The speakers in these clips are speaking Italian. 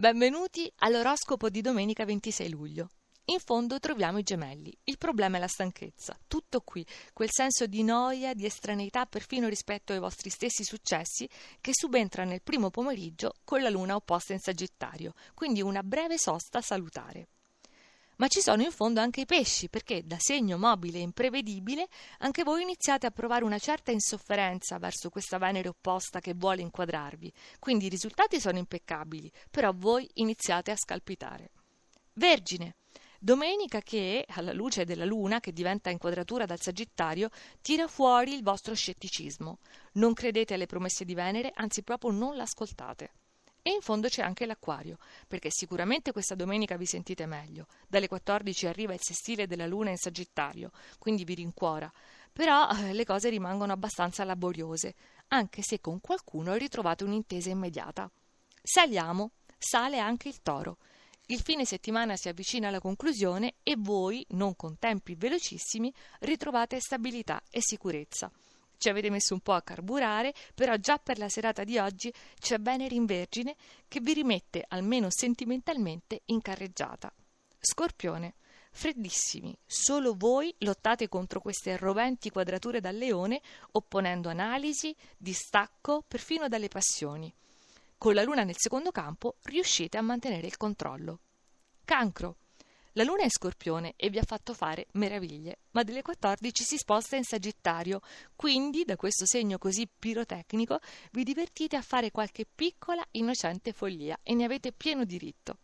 Benvenuti all'oroscopo di domenica 26 luglio. In fondo troviamo i gemelli. Il problema è la stanchezza. Tutto qui, quel senso di noia, di estraneità perfino rispetto ai vostri stessi successi che subentra nel primo pomeriggio con la luna opposta in Sagittario, quindi una breve sosta salutare. Ma ci sono in fondo anche i pesci, perché da segno mobile e imprevedibile anche voi iniziate a provare una certa insofferenza verso questa Venere opposta che vuole inquadrarvi. Quindi i risultati sono impeccabili, però voi iniziate a scalpitare. Vergine. Domenica che, alla luce della luna che diventa inquadratura dal Sagittario, tira fuori il vostro scetticismo. Non credete alle promesse di Venere, anzi proprio non l'ascoltate. E in fondo c'è anche l'acquario, perché sicuramente questa domenica vi sentite meglio. Dalle 14 arriva il sestile della luna in Sagittario, quindi vi rincuora. Però eh, le cose rimangono abbastanza laboriose, anche se con qualcuno ritrovate un'intesa immediata. Saliamo, sale anche il toro. Il fine settimana si avvicina alla conclusione e voi, non con tempi velocissimi, ritrovate stabilità e sicurezza. Ci avete messo un po' a carburare, però già per la serata di oggi c'è Venere in Vergine che vi rimette, almeno sentimentalmente, in carreggiata. Scorpione. Freddissimi, solo voi lottate contro queste roventi quadrature dal leone, opponendo analisi, distacco, perfino dalle passioni. Con la luna nel secondo campo riuscite a mantenere il controllo. Cancro. La luna è scorpione e vi ha fatto fare meraviglie, ma delle 14 si sposta in Sagittario, quindi da questo segno così pirotecnico vi divertite a fare qualche piccola innocente follia e ne avete pieno diritto.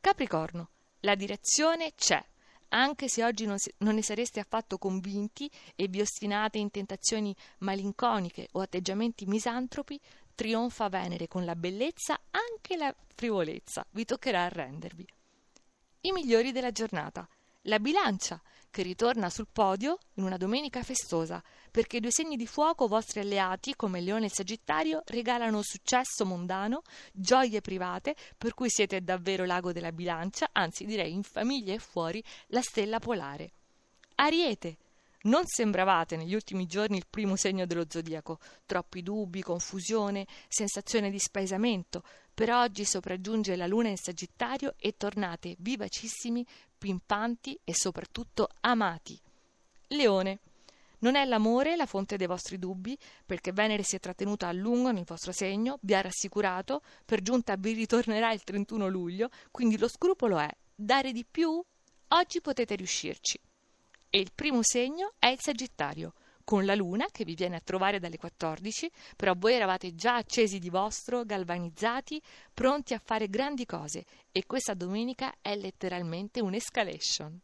Capricorno, la direzione c'è. Anche se oggi non, ne sareste affatto convinti e vi ostinate in tentazioni malinconiche o atteggiamenti misantropi, trionfa Venere con la bellezza, anche la frivolezza. Vi toccherà arrendervi i migliori della giornata. La bilancia, che ritorna sul podio in una domenica festosa, perché due segni di fuoco, vostri alleati, come leone e sagittario, regalano successo mondano, gioie private, per cui siete davvero l'ago della bilancia, anzi direi in famiglia e fuori la stella polare. Ariete, non sembravate negli ultimi giorni il primo segno dello zodiaco. Troppi dubbi, confusione, sensazione di spaesamento. Per oggi sopraggiunge la luna in Sagittario e tornate vivacissimi, pimpanti e soprattutto amati. Leone. Non è l'amore la fonte dei vostri dubbi, perché Venere si è trattenuta a lungo nel vostro segno, vi ha rassicurato, per giunta vi ritornerà il 31 luglio, quindi lo scrupolo è dare di più? Oggi potete riuscirci e il primo segno è il Sagittario, con la luna che vi viene a trovare dalle 14, però voi eravate già accesi di vostro, galvanizzati, pronti a fare grandi cose e questa domenica è letteralmente un'escalation.